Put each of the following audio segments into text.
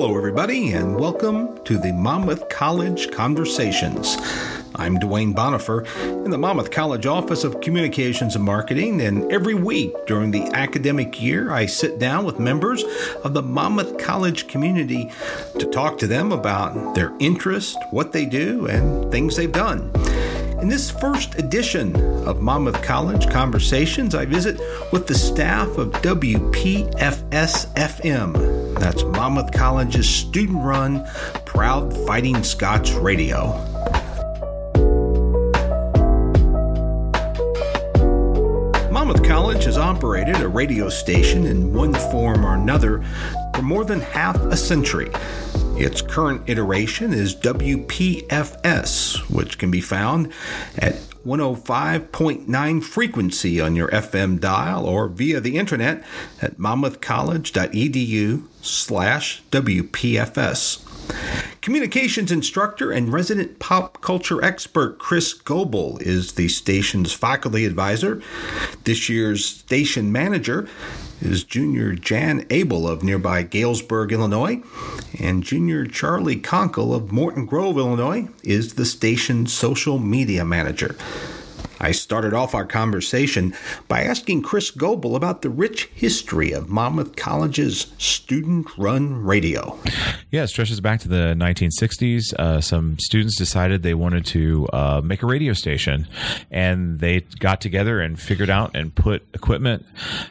Hello, everybody, and welcome to the Monmouth College Conversations. I'm Duane Bonifer in the Monmouth College Office of Communications and Marketing, and every week during the academic year, I sit down with members of the Monmouth College community to talk to them about their interest, what they do, and things they've done. In this first edition of Monmouth College Conversations, I visit with the staff of WPFS FM. That's Monmouth College's student run, proud Fighting Scots radio. Monmouth College has operated a radio station in one form or another for more than half a century. Its current iteration is WPFS, which can be found at 105.9 frequency on your FM dial or via the internet at monmouthcollege.edu slash WPFS. Communications instructor and resident pop culture expert Chris Goble is the station's faculty advisor. This year's station manager is Junior Jan Abel of nearby Galesburg, Illinois, and Junior Charlie Conkle of Morton Grove, Illinois, is the station's social media manager. I started off our conversation by asking Chris Goble about the rich history of Monmouth College's student run radio. Yeah, it stretches back to the 1960s. Uh, some students decided they wanted to uh, make a radio station, and they got together and figured out and put equipment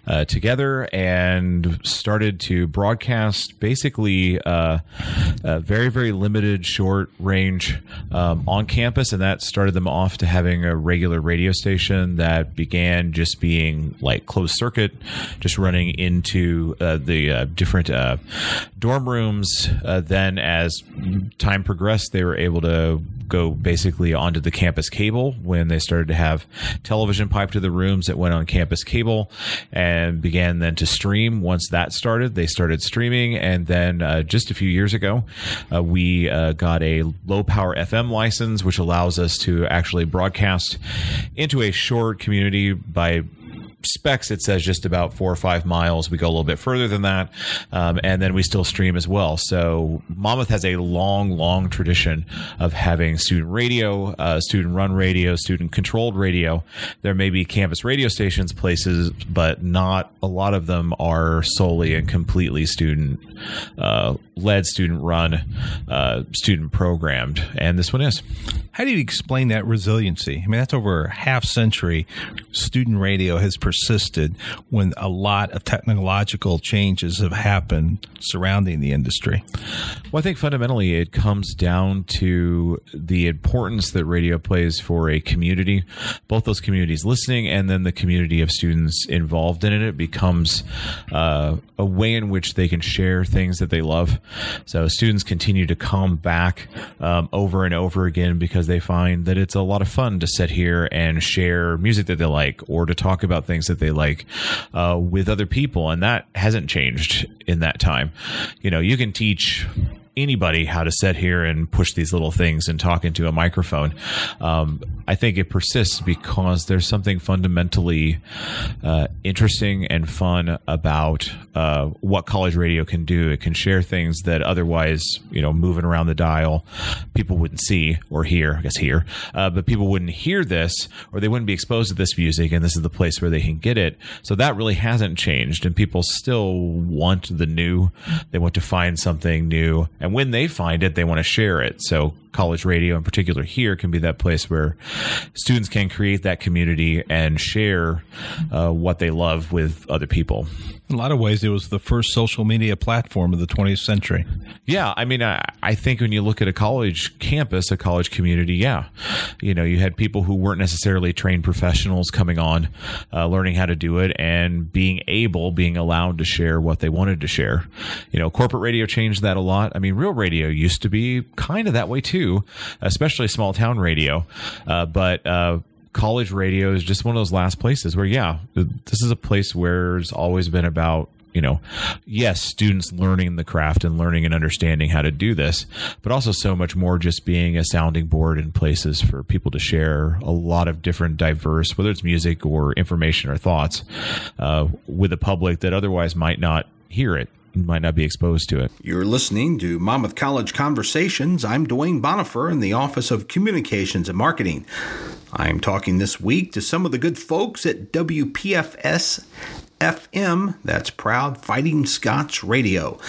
uh, together and started to broadcast basically uh, a very, very limited short range um, on campus, and that started them off to having a regular radio radio station that began just being like closed circuit, just running into uh, the uh, different uh, dorm rooms. Uh, then, as time progressed, they were able to go basically onto the campus cable when they started to have television piped to the rooms that went on campus cable and began then to stream. Once that started, they started streaming. And then uh, just a few years ago, uh, we uh, got a low power FM license, which allows us to actually broadcast into a short community by specs it says just about four or five miles. We go a little bit further than that um, and then we still stream as well. So monmouth has a long long tradition of having student radio uh, student run radio student controlled radio. There may be campus radio stations places but not a lot of them are solely and completely student uh, led student run uh, student programmed and this one is how do you explain that resiliency? I mean, that's over a half century. Student radio has persisted when a lot of technological changes have happened surrounding the industry. Well, I think fundamentally it comes down to the importance that radio plays for a community, both those communities listening and then the community of students involved in it. It becomes uh, a way in which they can share things that they love. So students continue to come back um, over and over again because they find that it's a lot of fun to sit here and share music that they like or to talk about things that they like uh, with other people. And that hasn't changed in that time. You know, you can teach anybody how to sit here and push these little things and talk into a microphone. Um, I think it persists because there's something fundamentally uh, interesting and fun about uh, what college radio can do. It can share things that otherwise, you know, moving around the dial, people wouldn't see or hear. I guess hear, uh, but people wouldn't hear this or they wouldn't be exposed to this music, and this is the place where they can get it. So that really hasn't changed, and people still want the new. They want to find something new, and when they find it, they want to share it. So college radio in particular here can be that place where students can create that community and share uh, what they love with other people. In a lot of ways, it was the first social media platform of the 20th century. Yeah, I mean, I, I think when you look at a college campus, a college community, yeah, you know, you had people who weren't necessarily trained professionals coming on, uh, learning how to do it, and being able, being allowed to share what they wanted to share. You know, corporate radio changed that a lot. I mean, real radio used to be kind of that way too, especially small town radio, uh, but uh, college radio is just one of those last places where, yeah, this is a place where it's always been about you know, yes, students learning the craft and learning and understanding how to do this, but also so much more just being a sounding board in places for people to share a lot of different diverse, whether it's music or information or thoughts, uh, with the public that otherwise might not hear it might not be exposed to it. You're listening to Monmouth College Conversations. I'm Duane Bonifer in the Office of Communications and Marketing. I'm talking this week to some of the good folks at WPFS FM, that's Proud Fighting Scots Radio.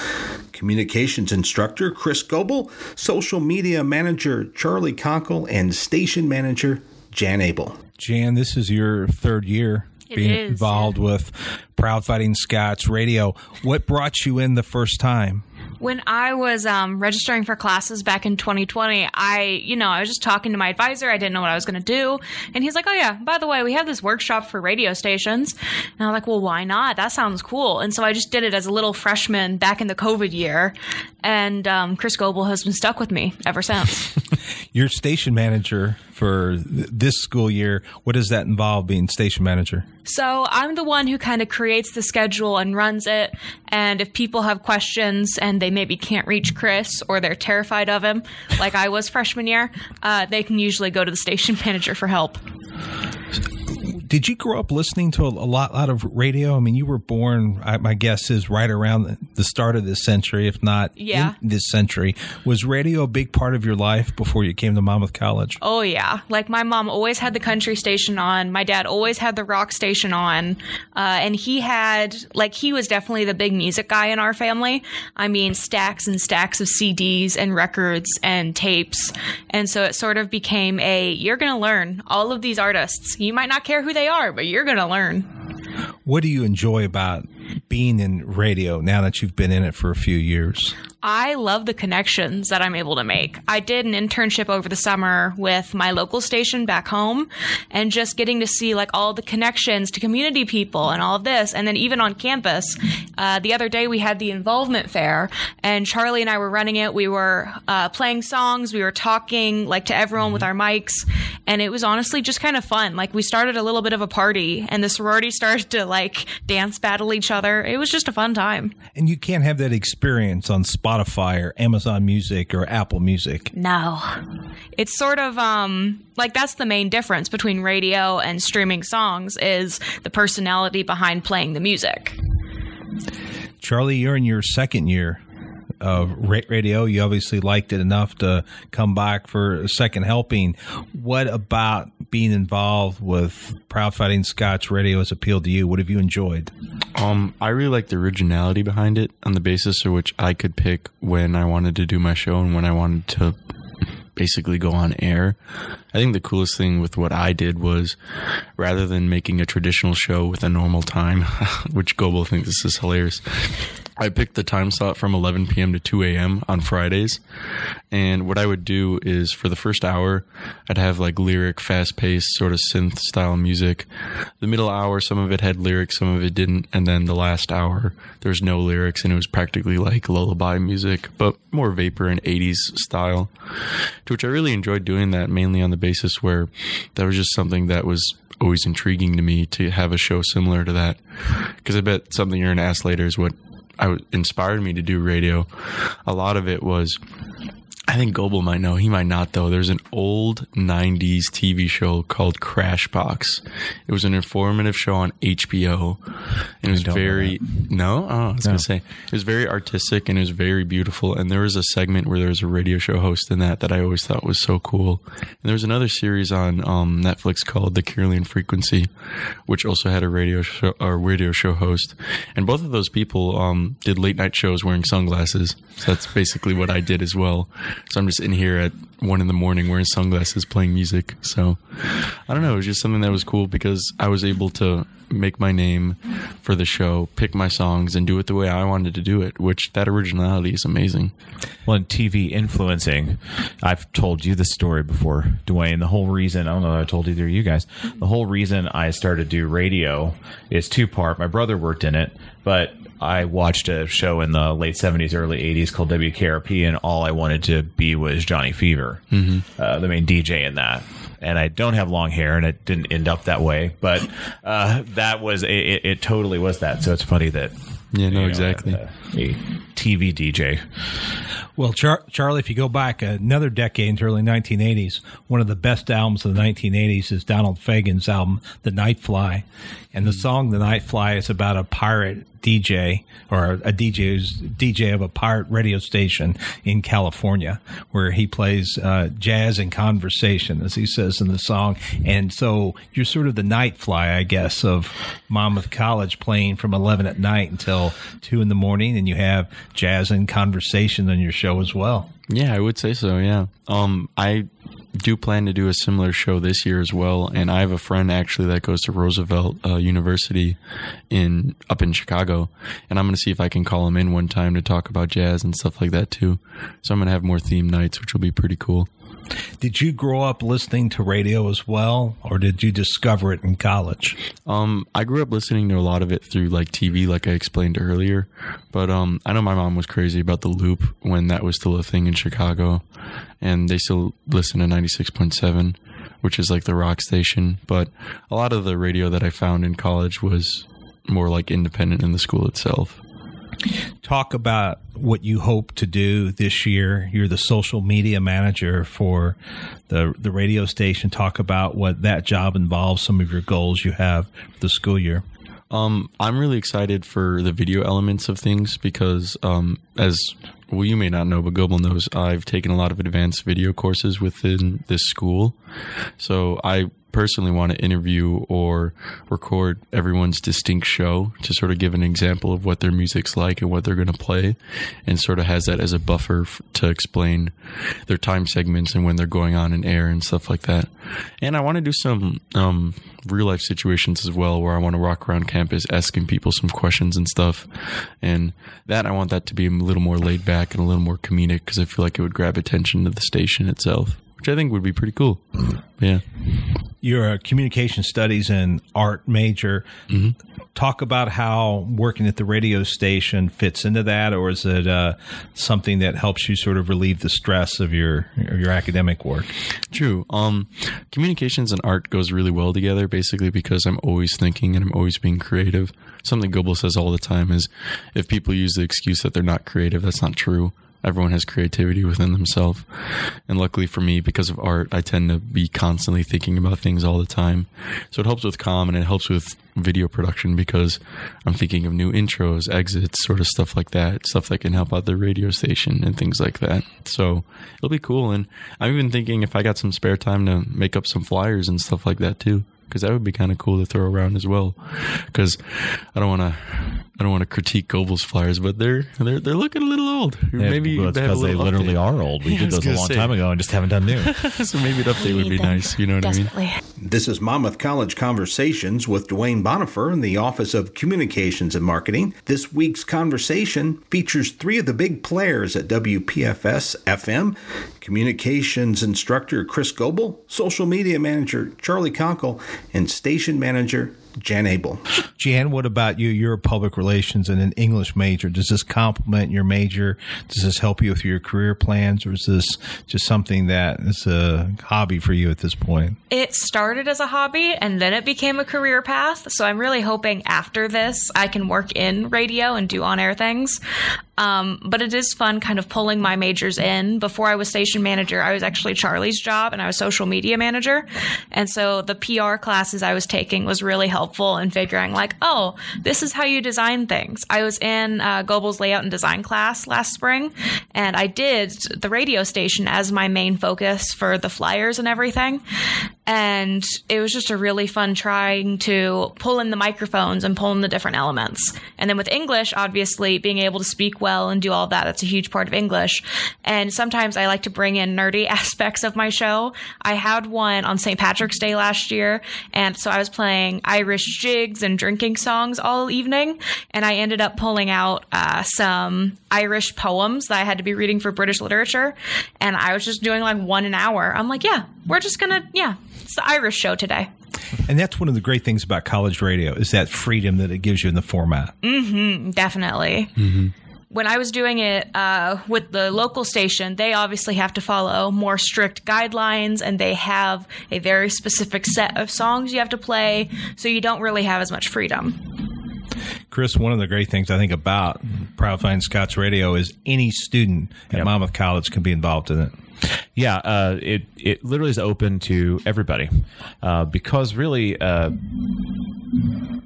Communications instructor Chris Goble, social media manager Charlie Conkle, and station manager Jan Abel. Jan, this is your third year It being is, involved yeah. with Proud Fighting Scots Radio. What brought you in the first time? When I was um, registering for classes back in 2020, I, you know, I was just talking to my advisor. I didn't know what I was going to do. And he's like, oh, yeah, by the way, we have this workshop for radio stations. And I'm like, well, why not? That sounds cool. And so I just did it as a little freshman back in the COVID year. And um, Chris Goble has been stuck with me ever since. You're station manager for this school year. What does that involve being station manager? So I'm the one who kind of creates the schedule and runs it. And if people have questions and they maybe can't reach Chris or they're terrified of him, like I was freshman year, uh, they can usually go to the station manager for help. Did you grow up listening to a, a lot, lot of radio? I mean, you were born, I, my guess is, right around the- the start of this century, if not Yeah. in this century. Was radio a big part of your life before you came to Monmouth College? Oh yeah, like my mom always had the country station on. My dad always had the rock station on, uh, and he had like he was definitely the big music guy in our family. I mean, stacks and stacks of CDs and records and tapes, and so it sort of became a you're gonna learn all of these artists. You might not care who they are, but you're gonna learn. What do you enjoy about being in radio now that you've been in it for a few years? I love the connections that I'm able to make. I did an internship over the summer with my local station back home and just getting to see like all the connections to community people and all of this. And then even on campus, uh, the other day we had the involvement fair and Charlie and I were running it. We were uh, playing songs. We were talking like to everyone with our mics and it was honestly just kind of fun. Like we started a little bit of a party and the sorority started to like dance battle each other. It was just a fun time. And you can't have that experience on Spotify or Amazon Music or Apple Music. No. It's sort of um like that's the main difference between radio and streaming songs is the personality behind playing the music. Charlie, you're in your second year of radio. You obviously liked it enough to come back for a second helping. What about being involved with Proud Fighting Scots Radio has appealed to you? What have you enjoyed? Um, I really like the originality behind it on the basis of which I could pick when I wanted to do my show and when I wanted to basically go on air. I think the coolest thing with what I did was rather than making a traditional show with a normal time, which Goble thinks this is hilarious, I picked the time slot from 11 p.m. to 2 a.m. on Fridays. And what I would do is for the first hour, I'd have like lyric, fast paced, sort of synth style music. The middle hour, some of it had lyrics, some of it didn't. And then the last hour, there was no lyrics and it was practically like lullaby music, but more vapor and 80s style. To which I really enjoyed doing that mainly on the basis where that was just something that was always intriguing to me to have a show similar to that. Because I bet something you're going to ask later is what inspired me to do radio. A lot of it was, I think Goble might know. He might not though. There's an old '90s TV show called Crashbox. It was an informative show on HBO, and it was very no. Oh, I was gonna say it was very artistic and it was very beautiful. And there was a segment where there was a radio show host in that that I always thought was so cool. And there was another series on um, Netflix called The Kirlian Frequency, which also had a radio show or radio show host. And both of those people um, did late night shows wearing sunglasses. So that's basically what I did as well. So I'm just in here at one in the morning wearing sunglasses playing music. So I don't know. It was just something that was cool because I was able to make my name for the show, pick my songs, and do it the way I wanted to do it, which that originality is amazing. Well, in TV influencing, I've told you this story before, Duane. The whole reason, I don't know if I told either of you guys, the whole reason I started to do radio is two part. My brother worked in it, but I watched a show in the late 70s, early 80s called WKRP, and all I wanted to be was Johnny Fever, uh, the main DJ in that. And I don't have long hair, and it didn't end up that way, but uh, that was, it, it, it totally was that. So it's funny that. Yeah, no, you know, exactly. a- a TV DJ. Well, Char- Charlie, if you go back another decade into early 1980s, one of the best albums of the 1980s is Donald Fagen's album, The Nightfly, And the song The Nightfly" is about a pirate DJ or a DJ who's DJ of a pirate radio station in California, where he plays uh, jazz and conversation, as he says in the song. And so you're sort of the night fly, I guess, of Monmouth College playing from 11 at night until 2 in the morning, and you have jazz and conversation on your show as well. Yeah, I would say so. Yeah. Um, I do plan to do a similar show this year as well, and I have a friend actually that goes to Roosevelt uh, University in up in Chicago, and I'm going to see if I can call him in one time to talk about jazz and stuff like that too. So I'm going to have more theme nights, which will be pretty cool. Did you grow up listening to radio as well, or did you discover it in college? Um, I grew up listening to a lot of it through like TV, like I explained earlier. But um, I know my mom was crazy about the Loop when that was still a thing in Chicago, and they still listen to ninety six point seven, which is like the rock station. But a lot of the radio that I found in college was more like independent in the school itself. Talk about what you hope to do this year. You're the social media manager for the the radio station. Talk about what that job involves. Some of your goals you have for the school year. Um, I'm really excited for the video elements of things because, um, as well, you may not know, but Goble knows, I've taken a lot of advanced video courses within this school. So I personally want to interview or record everyone's distinct show to sort of give an example of what their music's like and what they're going to play and sort of has that as a buffer f- to explain their time segments and when they're going on in air and stuff like that. And I want to do some um, real life situations as well where I want to walk around campus asking people some questions and stuff. And that I want that to be a little more laid back and a little more comedic because I feel like it would grab attention to the station itself, which I think would be pretty cool. Yeah. You're a communication studies and art major. Talk about how working at the radio station fits into that, or is it uh, something that helps you sort of relieve the stress of your of your academic work? True. Um, communications and art goes really well together, basically because I'm always thinking and I'm always being creative. Something Goble says all the time is, if people use the excuse that they're not creative, that's not true. Everyone has creativity within themselves. And luckily for me, because of art, I tend to be constantly thinking about things all the time. So it helps with calm and it helps with video production because I'm thinking of new intros, exits, sort of stuff like that, stuff that can help out the radio station and things like that. So it'll be cool. And I'm even thinking if I got some spare time to make up some flyers and stuff like that too. Because that would be kind of cool to throw around as well. Because I don't want to, I don't want to critique Goble's flyers, but they're they're they're looking a little old. maybe well, it's they because they little literally update. are old. We Yeah, did those a long say. time ago and just haven't done new. so maybe an update would be them nice. You know what I mean? This is Monmouth College Conversations with Duane Bonifer in the Office of Communications and Marketing. This week's conversation features three of the big players at WPFS FM communications instructor Chris Goble, social media manager Charlie Conkle, and station manager Jan Abel. Jan, what about you? You're a public relations and an English major. Does this complement your major? Does this help you with your career plans, or is this just something that is a hobby for you at this point? It started as a hobby and then it became a career path. So I'm really hoping after this I can work in radio and do on air things. Um, but it is fun kind of pulling my majors in. Before I was station manager, I was actually Charlie's job and I was social media manager. And so the PR classes I was taking was really helpful in figuring like, oh, this is how you design things. I was in uh, layout and design class last spring and I did the radio station as my main focus for the flyers and everything and it was just a really fun trying to pull in the microphones and pull in the different elements. And then with English, obviously being able to speak well and do all that, that's a huge part of English. And sometimes I like to bring in nerdy aspects of my show. I had one on St. Patrick's Day last year, and so I was playing Irish jigs and drinking songs all evening, and I ended up pulling out uh, some Irish poems that I had to be reading for British literature, and I was just doing like one an hour. I'm like, yeah, we're just gonna, yeah, it's the Irish show today. And that's one of the great things about college radio is that freedom that it gives you in the format. Definitely. When I was doing it uh, with the local station, they obviously have to follow more strict guidelines and they have a very specific set of songs you have to play, so you don't really have as much freedom. Chris, one of the great things I think about Proud Fighting Scots Radio is any student at Yep. Monmouth College can be involved in it. Yeah, uh, it it literally is open to everybody uh, because really. Uh,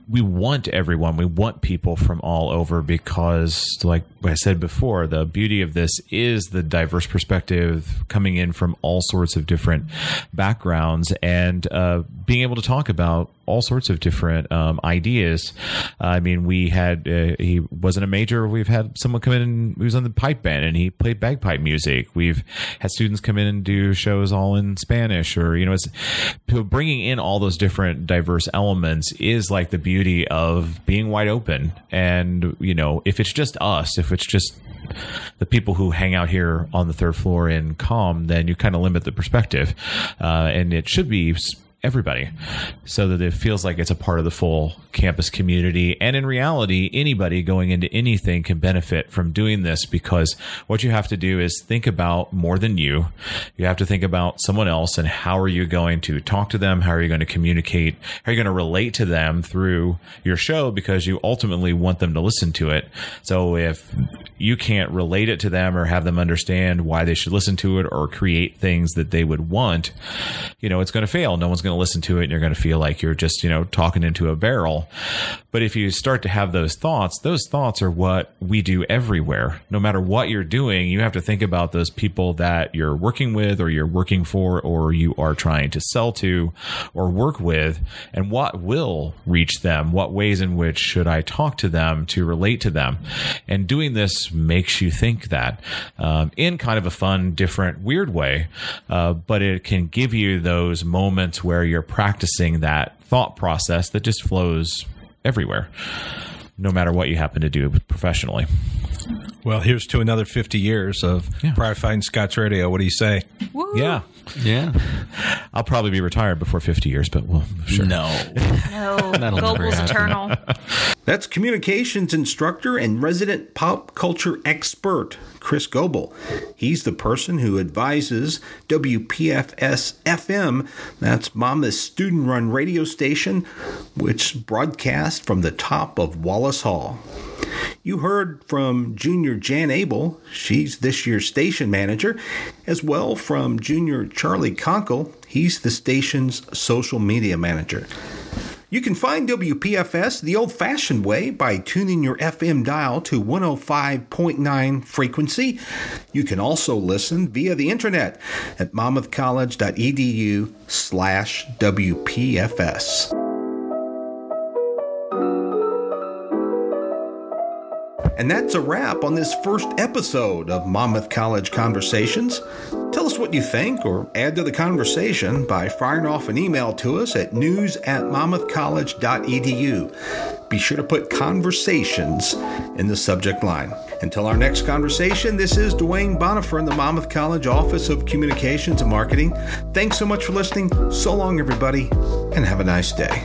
we want everyone. We want people from all over because, like I said before, the beauty of this is the diverse perspective coming in from all sorts of different backgrounds and uh, being able to talk about all sorts of different um, ideas. I mean, we had uh, he wasn't a major. We've had someone come in and he was on the pipe band and he played bagpipe music. We've had students come in and do shows all in Spanish, or you know, it's bringing in all those different diverse elements is like the beauty of being wide open. And you know, if it's just us, if it's just the people who hang out here on the third floor in calm, then you kind of limit the perspective. Uh, and it should be everybody so that it feels like it's a part of the full campus community. And in reality, anybody going into anything can benefit from doing this because what you have to do is think about more than you. You have to think about someone else and how are you going to talk to them? How are you going to communicate? How are you going to relate to them through your show because you ultimately want them to listen to it. So if you can't relate it to them or have them understand why they should listen to it or create things that they would want, you know, it's going to fail. No one's going to listen to it and you're going to feel like you're just, you know, talking into a barrel. But if you start to have those thoughts, those thoughts are what we do everywhere. No matter what you're doing, you have to think about those people that you're working with or you're working for or you are trying to sell to or work with and what will reach them. What ways in which should I talk to them to relate to them? And doing this makes you think that um, in kind of a fun, different, weird way. Uh, but it can give you those moments where you're practicing that thought process that just flows everywhere, no matter what you happen to do professionally. Well, here's to another 50 years of yeah. Proud Fighting Scots Radio. What do you say? Woo. Yeah. Yeah. I'll probably be retired before 50 years, but well, sure. No. No. Goble's eternal. That's communications instructor and resident pop culture expert, Chris Goble. He's the person who advises WPFS FM, that's Monmouth's student run radio station, which broadcasts from the top of Wallace Hall. You heard from Junior Jan Abel, she's this year's station manager, as well from Junior Charlie Conkle, he's the station's social media manager. You can find WPFS the old fashioned way by tuning your FM dial to 105.9 frequency. You can also listen via the internet at monmouthcollege.edu slash WPFS. And that's a wrap on this first episode of Monmouth College Conversations. Tell us what you think or add to the conversation by firing off an email to us at news at monmouthcollege.edu. Be sure to put conversations in the subject line. Until our next conversation, this is Duane Bonifer in the Monmouth College Office of Communications and Marketing. Thanks so much for listening. So long, everybody, and have a nice day.